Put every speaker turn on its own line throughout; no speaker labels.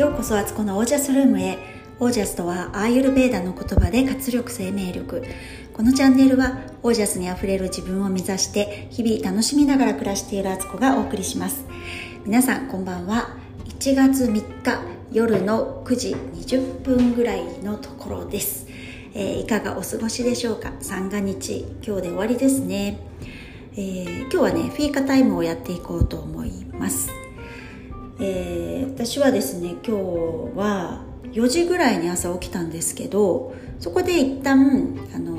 ようこそあつこのオージャスルームへ。オージャスとはアーユルベーダの言葉で活力生命力。このチャンネルはオージャスにあふれる自分を目指して日々楽しみながら暮らしているあつこがお送りします。皆さんこんばんは。1月3日夜の9時20分ぐらいのところです、えー、いかがお過ごしでしょうか？三が日今日で終わりですね、えー、今日はねフィーカタイムをやっていこうと思います。えー、私はですね今日は4時ぐらいに朝起きたんですけどそこで一旦あの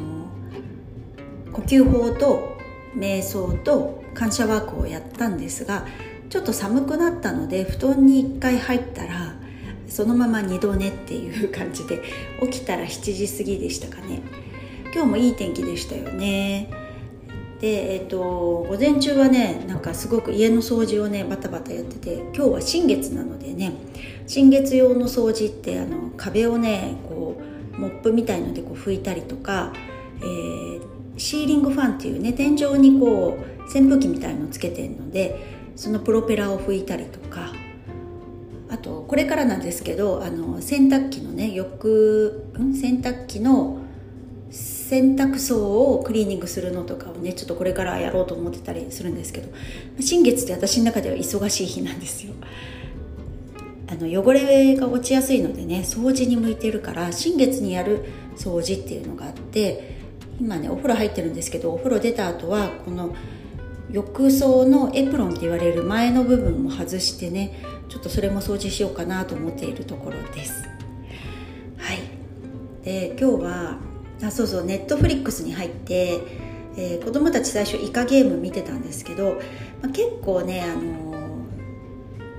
呼吸法と瞑想と感謝ワークをやったんですがちょっと寒くなったので布団に1回入ったらそのまま二度寝っていう感じで起きたら7時過ぎでしたかね。今日もいい天気でしたよね。で、えーと、午前中はねなんかすごく家の掃除をねバタバタやってて今日は新月なのでね新月用の掃除ってあの壁をねこうモップみたいのでこう拭いたりとか、えー、シーリングファンっていうね天井にこう扇風機みたいのつけてるのでそのプロペラを拭いたりとかあとこれからなんですけどあの洗濯機のね浴、うん、洗濯機の洗濯槽をクリーニングするのとかをねちょっとこれからやろうと思ってたりするんですけど新月って私の中では忙しい日なんですよ。あの汚れが落ちやすいのでね掃除に向いてるから新月にやる掃除っていうのがあって今ねお風呂入ってるんですけどお風呂出た後はこの浴槽のエプロンって言われる前の部分も外してねちょっとそれも掃除しようかなと思っているところです。はい。で今日はあそうそうネットフリックスに入って、えー、子供たち最初イカゲーム見てたんですけど、まあ、結構ね、あの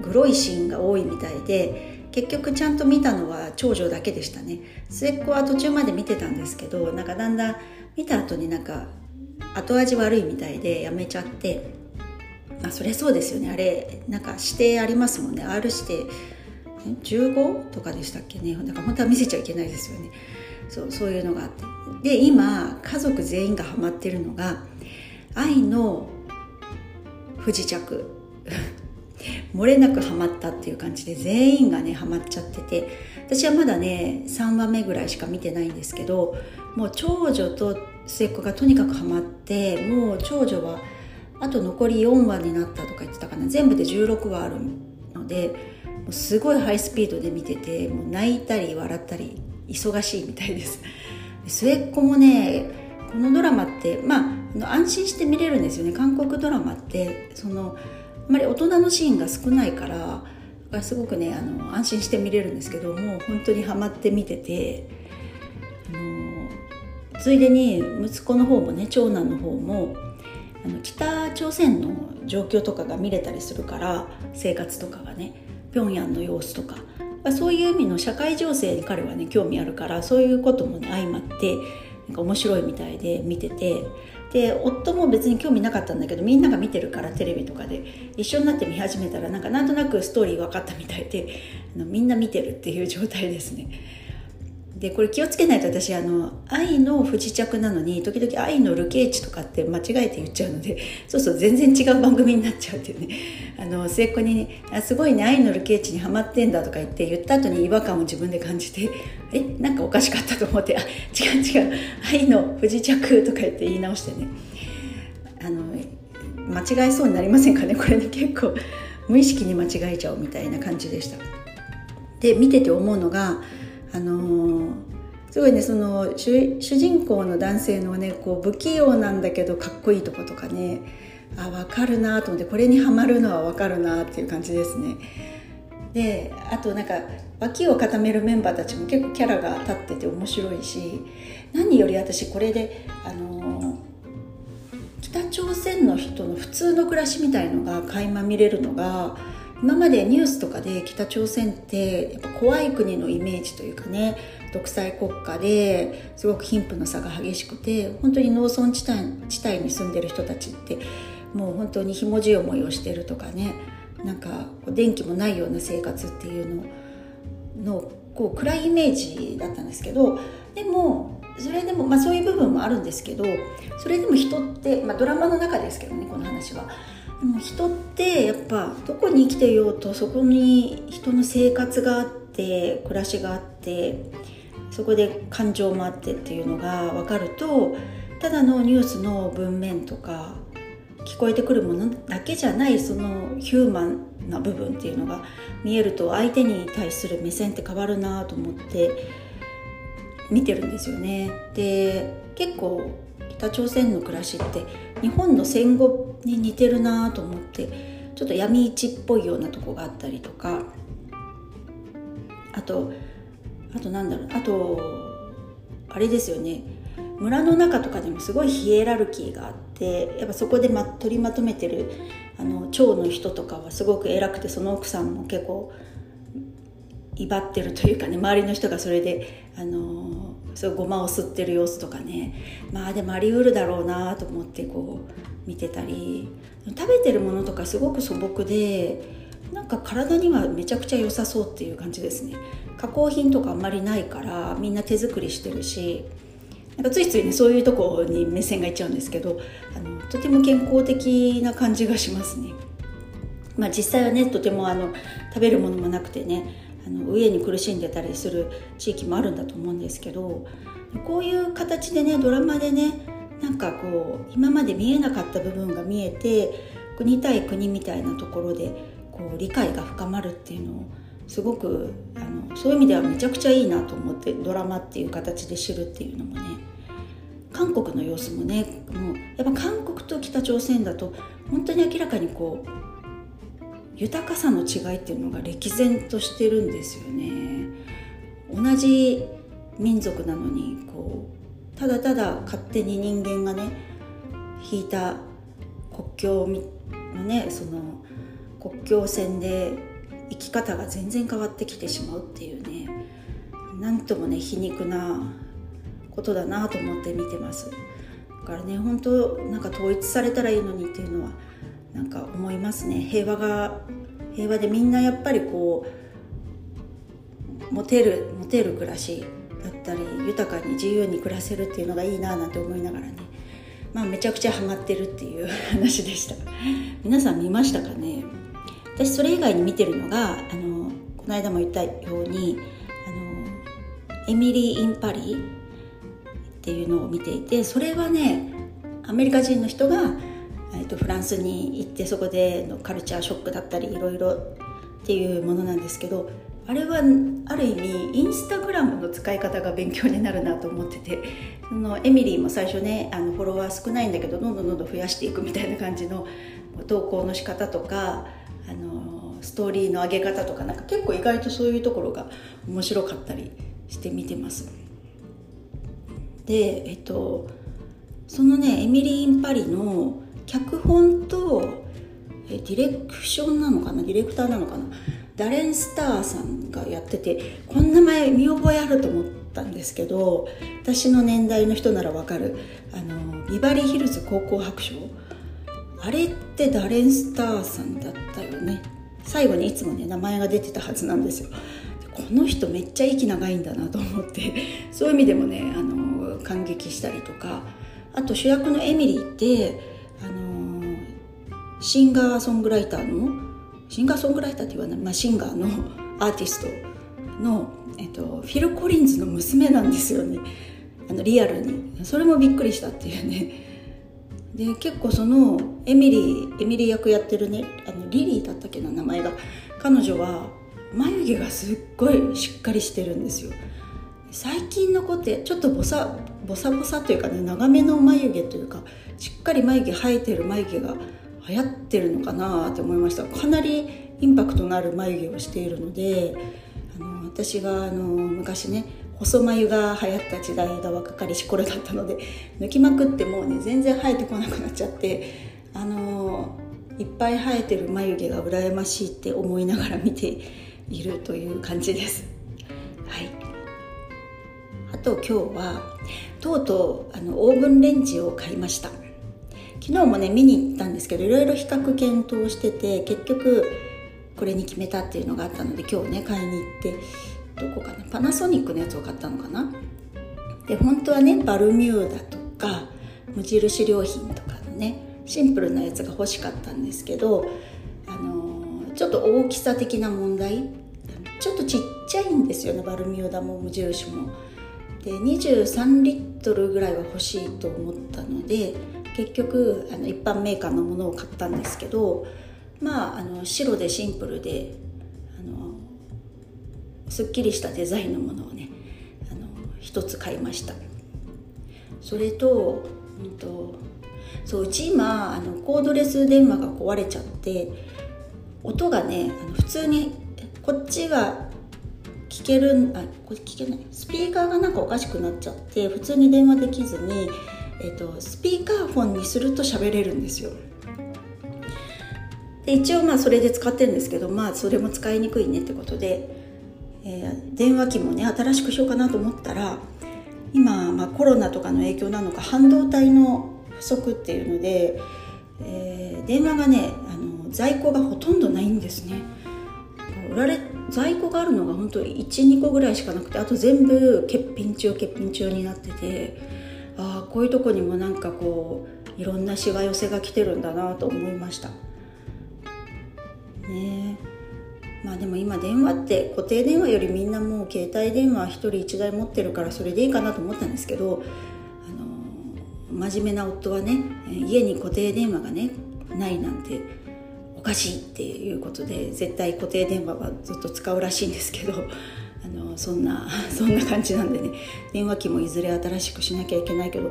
ー、グロいシーンが多いみたいで結局ちゃんと見たのは長女だけでしたね。末っ子は途中まで見てたんですけどなんかだんだん見た後になんか後味悪いみたいでやめちゃって。あそれそうですよね。あれなんか指定ありますもんね。R 指定15とかでしたっけね。なんか本当は見せちゃいけないですよね。そうそういうのがあって。で今家族全員がハマってるのが愛の不時着。漏れなくハマったっていう感じで全員がねハマっちゃってて。私はまだね3話目ぐらいしか見てないんですけどもう長女と末っ子がとにかくハマってもう長女はあと残り4話になったとか言ってたかな。全部で16話あるのでもうすごいハイスピードで見ててもう泣いたり笑ったり。忙しいみたいです。末っ子もねこのドラマってまあ安心して見れるんですよね。韓国ドラマってそのあまり大人のシーンが少ないからすごくねあの安心して見れるんですけどもう本当にハマって見ててあのついでに息子の方もね長男の方もあの北朝鮮の状況とかが見れたりするから生活とかがね平壌の様子とかそういう意味の社会情勢に彼はね興味あるからそういうこともね相まってなんか面白いみたいで見ててで夫も別に興味なかったんだけどみんなが見てるからテレビとかで一緒になって見始めたらなんかなんとなくストーリー分かったみたいであのみんな見てるっていう状態ですね。でこれ気をつけないと私あの愛の不時着なのに時々愛のルケーチとかって間違えて言っちゃうのでそうそう全然違う番組になっちゃうっていうね。あの末っ子に、ね「あすごいね愛のルケーチにはまってんだ」とか言って言った後に違和感を自分で感じて「えなんかおかしかった」と思って「あ違う違う愛の不時着」とか言って言い直してね。あの間違えそうになりませんかねこれね結構。無意識に間違えちゃうみたいな感じでした。で見てて思うのがあのすごいねその主人公の男性のねこう不器用なんだけどかっこいいとことかねあ分かるなと思ってこれにはまるのは分かるなっていう感じですね。であとなんか脇を固めるメンバーたちも結構キャラが立ってて面白いし何より私これであの北朝鮮の人の普通の暮らしみたいのが垣間見れるのが今までニュースとかで北朝鮮ってやっぱ怖い国のイメージというかね独裁国家ですごく貧富の差が激しくて本当に農村地帯地帯に住んでる人たちってもう本当にひもじい思いをしてるとかねなんか電気もないような生活っていうののこう暗いイメージだったんですけどでもそれでも、まあ、そういう部分もあるんですけどそれでも人って、まあ、ドラマの中ですけどねこの話は。でも人ってやっぱどこに生きていようとそこに人の生活があって暮らしがあってそこで感情もあってっていうのが分かるとただのニュースの文面とか聞こえてくるものだけじゃないそのヒューマンな部分っていうのが見えると相手に対する目線って変わるなと思って見てるんですよね。で結構北朝鮮の暮らしって日本の戦後に似てるなと思ってちょっと闇市っぽいようなとこがあったりとかあとあとなんだろうあとあれですよね。村の中とかでもすごいヒエラルキーがあってやっぱそこで、ま、取りまとめてるあの長の人とかはすごく偉くてその奥さんも結構威張ってるというかね周りの人がそれであのそうごまを吸ってる様子とかね。まあでもありうるだろうなと思ってこう見てたり。食べてるものとかすごく素朴でなんか体にはめちゃくちゃ良さそうっていう感じですね。加工品とかあんまりないからみんな手作りしてるし。なんかついついねそういうとこに目線がいっちゃうんですけどあのとても健康的な感じがしますね。まあ、実際はねとてもあの食べるものもなくてねあの飢えに苦しんでたりする地域もあるんだと思うんですけどこういう形でねドラマでねなんかこう今まで見えなかった部分が見えて国対国みたいなところでこう理解が深まるっていうのをすごくあのそういう意味ではめちゃくちゃいいなと思ってドラマっていう形で知るっていうのもね。韓国の様子もねもうやっぱ韓国と北朝鮮だと本当に明らかにこう豊かさの違いっていうのが歴然としてるんですよね。同じ民族なのにこうただただ勝手に人間がね引いた国境のねその国境線で生き方が全然変わってきてしまうっていうねなんともね皮肉なことだなと思って見てます。だからね本当なんか統一されたらいいのにっていうのはなんか思いますね。平和が平和でみんなやっぱりこうモテるモテる暮らしだったり豊かに自由に暮らせるっていうのがいいななんて思いながらね。まあめちゃくちゃハマってるっていう 話でした。皆さん見ましたかね？私それ以外に見てるのがあのこの間も言ったようにあのエミリー・イン・パリっていうのを見ていてそれはねアメリカ人の人がえーと、フランスに行ってそこでのカルチャーショックだったりいろいろっていうものなんですけどあれはある意味インスタグラムの使い方が勉強になるなと思ってて そのエミリーも最初ねあのフォロワー少ないんだけどどんどんどんどん増やしていくみたいな感じの投稿の仕方とかあのストーリーの上げ方とかなんか結構意外とそういうところが面白かったりして見てます。でえっとそのねエミリー・イン・パリの脚本とえディレクションなのかな？ディレクターなのかな？ダレン・スターさんがやっててこんな前見覚えあると思ったんですけど私の年代の人ならわかる。あのビバリーヒルズ高校白書。あれってダレン・スターさんだったよね。最後にいつもね名前が出てたはずなんですよ。この人めっちゃ息長いんだなと思ってそういう意味でもねあの感激したりとか。あと主役のエミリーってあの、シンガーソングライターのシンガーソングライターって言わない、まあ、シンガーの アーティストの、えっと、フィル・コリンズの娘なんですよね。あのリアルに。それもびっくりしたっていうね。で結構そのエミリーエミリー役やってるねあのリリーだったっけな名前が。彼女は眉毛がすっごいしっかりしてるんですよ。最近の子ってちょっとボサボサボサというかね長めの眉毛というかしっかり眉毛生えてる眉毛が流行ってるのかなって思いましたかなりインパクトのある眉毛をしているのであの私があの昔ね細眉が流行った時代が若かりし頃だったので抜きまくってもうね全然生えてこなくなっちゃってあのいっぱい生えてる眉毛が羨ましいって思いながら見ているという感じです。と今日はとうとうあのオーブンレンジを買いました昨日もね見に行ったんですけどいろいろ比較検討してて結局これに決めたっていうのがあったので今日ね買いに行ってどこかなパナソニックのやつを買ったのかなでで本当はねバルミューダとか無印良品とかのねシンプルなやつが欲しかったんですけど、あのー、ちょっと大きさ的な問題ちょっとちっちゃいんですよねバルミューダも無印も。で23リットルぐらいは欲しいと思ったので結局あの一般メーカーのものを買ったんですけどまああの白でシンプルであのすっきりしたデザインのものをねあの一つ買いました。それと,、うんと、そううち今あのコードレス電話が壊れちゃって音がねあの普通にこっちが聞けるあこれ聞けない。スピーカーがなんかおかしくなっちゃって普通に電話できずに、えーと、スピーカーフォンにすると喋れるんですよ。で一応まあそれで使ってるんですけどまあそれも使いにくいねってことで、えー、電話機もね新しくしようかなと思ったら今、まあ、コロナとかの影響なのか半導体の不足っていうので、えー、電話がねあの在庫がほとんどないんですね。売られ在庫があるのが本当12個ぐらいしかなくてあと全部欠品中欠品中になっててああこういうとこにもなんかこういろんなしわ寄せが来てるんだなと思いました。ねまあでも今電話って固定電話よりみんなもう携帯電話1人1台持ってるからそれでいいかなと思ったんですけどあの真面目な夫はね家に固定電話がねないなんておかしいっていうことで絶対固定電話はずっと使うらしいんですけど あのそんな そんな感じなんでね電話機もいずれ新しくしなきゃいけないけど、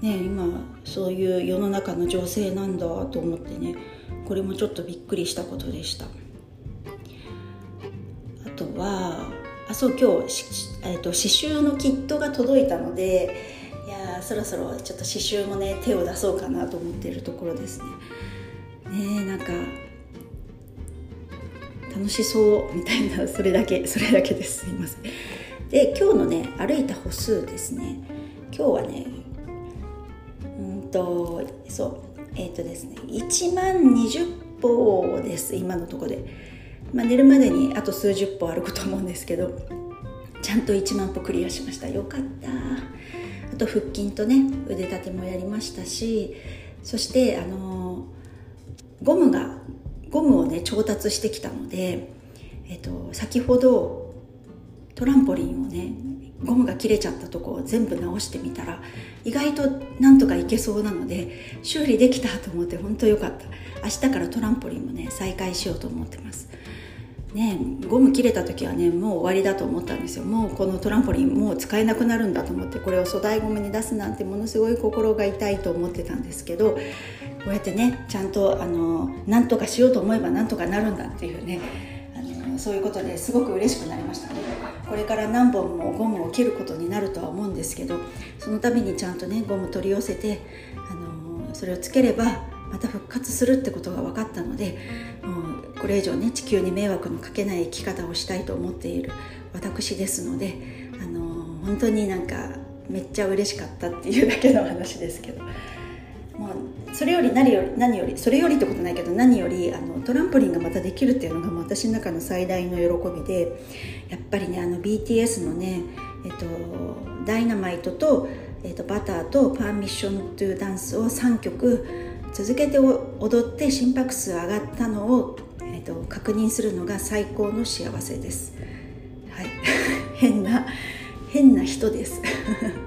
ね、今そういう世の中の情勢なんだと思ってねこれもちょっとびっくりしたことでしたあとはあそう今日、えーと、と刺繍のキットが届いたのでいやそろそろちょっと刺繍もね手を出そうかなと思っているところですね。ねなんか楽しそうみたいなそれだけ それだけです。すいません。で今日のね歩いた歩数ですね。今日はねうんとそうえっ、ー、とですね1万20歩です。今のとこで、まあ、寝るまでにあと数十歩歩くと思うんですけどちゃんと1万歩クリアしました。よかった。あと腹筋とね腕立てもやりましたしそしてあのゴムがゴムをね調達してきたので、えっと、先ほどトランポリンをねゴムが切れちゃったとこを全部直してみたら意外となんとかいけそうなので修理できたと思って本当よかった。明日からトランポリンもね再開しようと思ってます。ねゴム切れた時はねもう終わりだと思ったんですよ。もうこのトランポリンもう使えなくなるんだと思ってこれを粗大ゴムに出すなんてものすごい心が痛いと思ってたんですけどこうやってねちゃんとあの何とかしようと思えば何とかなるんだっていうねあのそういうことですごく嬉しくなりましたねこれから何本もゴムを切ることになるとは思うんですけどその度にちゃんとねゴム取り寄せてあのそれをつければまた復活するってことが分かったのでもうこれ以上ね地球に迷惑のかけない生き方をしたいと思っている私ですのであの本当になんかめっちゃ嬉しかったっていうだけの話ですけど。もうそれより何より何よりそれよりってことないけど何よりあのトランポリンがまたできるっていうのが私の中の最大の喜びでやっぱりねあの BTS のねえっとダイナマイトと、えっと、バターとパーミッショントゥダンスを3曲続けて踊って心拍数上がったのを、えっと、確認するのが最高の幸せです。はい。変な変な人です。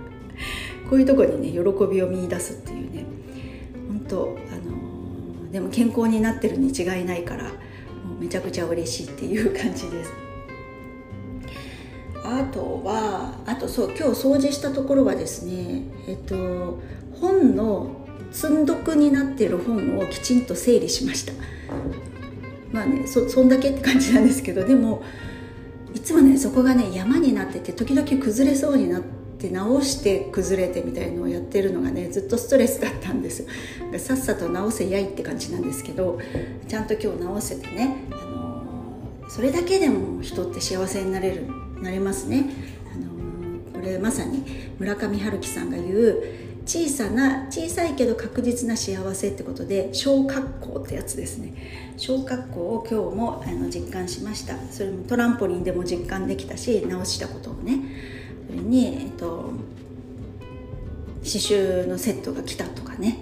こういうとこにね喜びを見出すっていうね。と、あのでも健康になってるに違いないからもうめちゃくちゃ嬉しいっていう感じです。あとはあとそう今日掃除したところはですねえっと本の積んどくになってる本をきちんと整理しました。まあねそそんだけって感じなんですけどでもいつもねそこがね山になってて時々崩れそうになってで直して崩れてみたいのをやってるのがねずっとストレスだったんです。さっさと直せやいって感じなんですけどちゃんと今日直せてね、あの、それだけでも人って幸せになれるなれますね、あの、これまさに村上春樹さんが言う小さな小さいけど確実な幸せってことで小格好ってやつですね。小格好を今日もあの実感しました。それもトランポリンでも実感できたし直したことをね。れに、えっと、刺繍のセットが来たとかね。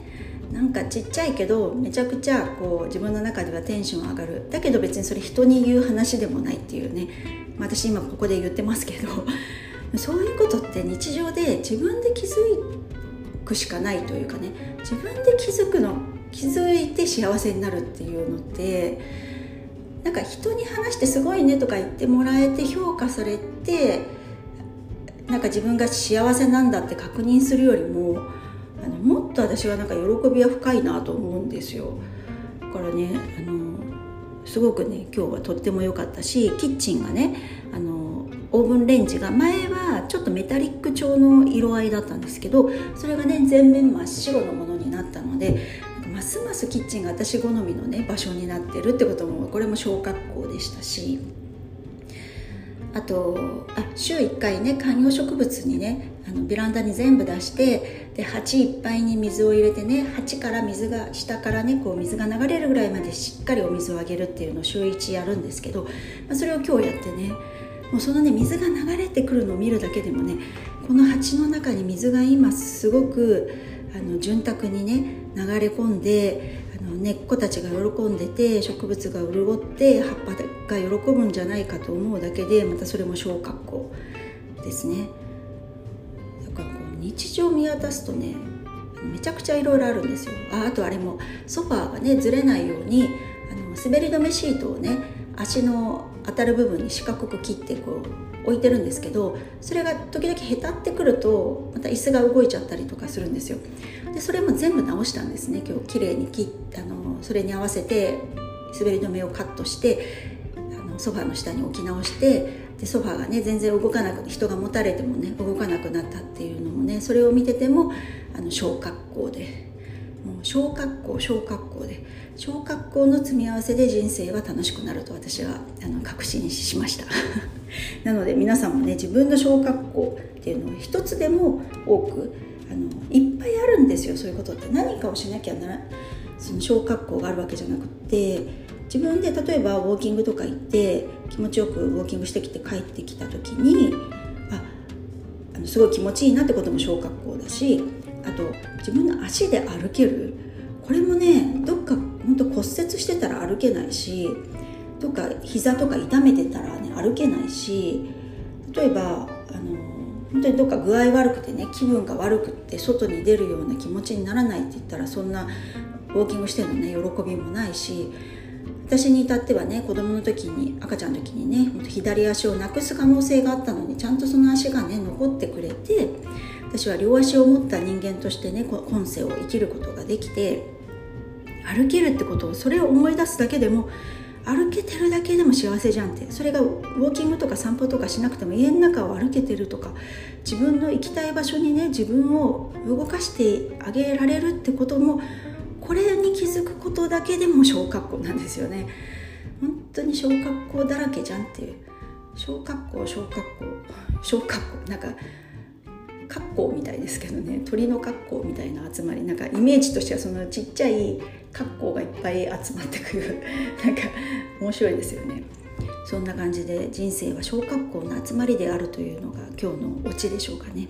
なんかちっちゃいけどめちゃくちゃこう自分の中ではテンション上がる。だけど別にそれ人に言う話でもないっていうね、私今ここで言ってますけど。そういうことって日常で自分で気づくしかないというかね。自分で気づくの気づいて幸せになるっていうのってなんか人に話してすごいねとか言ってもらえて評価されてなんか自分が幸せなんだって確認するよりもあのもっと私はなんか喜びは深いなと思うんですよ。だからねあのすごくね今日はとっても良かったしキッチンがねあのオーブンレンジが前はちょっとメタリック調の色合いだったんですけどそれがね全面真っ白のものになったのでますますキッチンが私好みのね場所になってるってこともこれも小学校でしたし。あとあ週1回ね観葉植物にねあのベランダに全部出してで鉢いっぱいに水を入れてね鉢から水が下からねこう水が流れるぐらいまでしっかりお水をあげるっていうのを週1やるんですけど、まあ、それを今日やってねもうそのね水が流れてくるのを見るだけでもねこの鉢の中に水が今すごくあの潤沢にね流れ込んで根っこたちが喜んでて植物が潤って葉っぱが喜ぶんじゃないかと思うだけでまたそれも小格好ですね。だからこう日常見渡すとねめちゃくちゃいろいろあるんですよ。ああとあれもソファーがねずれないようにあの滑り止めシートをね足の当たる部分に四角く切ってこう置いてるんですけどそれが時々へたってくるとまた椅子が動いちゃったりとかするんですよ。でそれも全部直したんですね。今日綺麗に切あのそれに合わせて滑り止めをカットしてあのソファーの下に置き直してでソファーがね全然動かなく人が持たれてもね動かなくなったっていうのもねそれを見ててもあの小格好でもう小格好小格好で小格好の積み合わせで人生は楽しくなると私はあの確信しました。なので皆さんもね自分の小格好っていうのを一つでも多くあのいっぱいあるんですよそういうことって。何かをしなきゃならその小格好があるわけじゃなくって自分で例えばウォーキングとか行って気持ちよくウォーキングしてきて帰ってきた時にああのすごい気持ちいいなってことも小格好だしあと自分の足で歩ける？これもねどっか本当骨折してたら歩けないしどっか膝とか痛めてたらね歩けないし例えばあの本当にどっか具合悪くてね気分が悪くって外に出るような気持ちにならないって言ったらそんなウォーキングしてのね喜びもないし私に至ってはね子供の時に赤ちゃんの時にね左足をなくす可能性があったのにちゃんとその足がね残ってくれて私は両足を持った人間としてね今世を生きることができて歩けるってことをそれを思い出すだけでも歩けてるだけでも幸せじゃんってそれがウォーキングとか散歩とかしなくても家の中を歩けてるとか自分の行きたい場所にね自分を動かしてあげられるってこともこれに気づくことだけでも小学校なんですよね。本当に小学校だらけじゃんっていう。小学校小学校小学校なんか格好みたいですけどね。鳥の格好みたいな集まり。なんかイメージとしてはそのちっちゃい格好がいっぱい集まってくる。なんか面白いですよね。そんな感じで人生は小学校の集まりであるというのが今日のオチでしょうかね。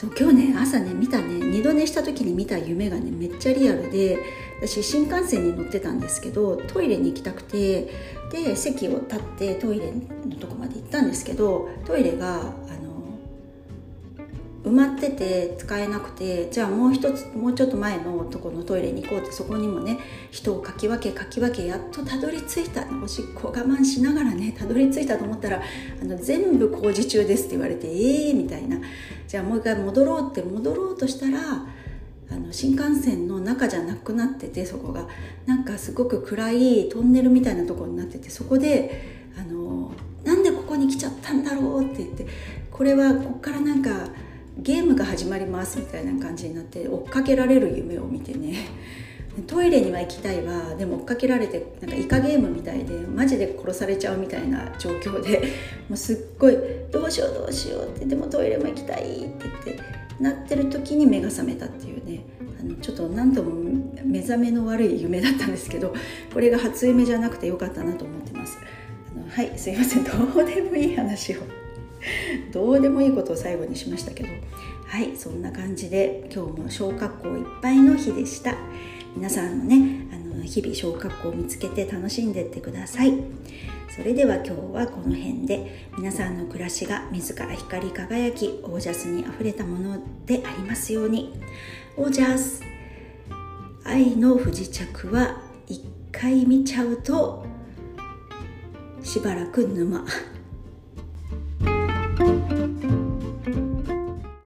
そう今日ね朝ね見たね二度寝した時に見た夢がねめっちゃリアルで私新幹線に乗ってたんですけどトイレに行きたくてで席を立ってトイレのとこまで行ったんですけどトイレがあ埋まってて使えなくてじゃあもう一つもうちょっと前のとこのトイレに行こうってそこにもね人をかき分けかき分けやっとたどり着いた。おしっこ我慢しながらねたどり着いたと思ったらあの全部工事中ですって言われてええー、みたいな。じゃあもう一回戻ろうって戻ろうとしたらあの新幹線の中じゃなくなっててそこが。なんかすごく暗いトンネルみたいなとこになっててそこであのなんでここに来ちゃったんだろうって言ってこれはこっからなんかゲームが始まりますみたいな感じになって追っかけられる夢を見てね。トイレには行きたいわ。でも追っかけられてなんかイカゲームみたいでマジで殺されちゃうみたいな状況で もうすっごいどうしようどうしようってでもトイレも行きたいって言ってなってる時に目が覚めたっていうね。あのちょっと何とも目覚めの悪い夢だったんですけど これが初夢じゃなくてよかったなと思ってます。あのはいすいません。どうでもいい話を。どうでもいいことを最後にしましたけど。はいそんな感じで今日も小学校いっぱいの日でした。皆さんのねあの日々小学校を見つけて楽しんでってください。それでは今日はこの辺で皆さんの暮らしが自ら光り輝きオージャスにあふれたものでありますように。オージャス愛の不時着は一回見ちゃうとしばらく沼。thank you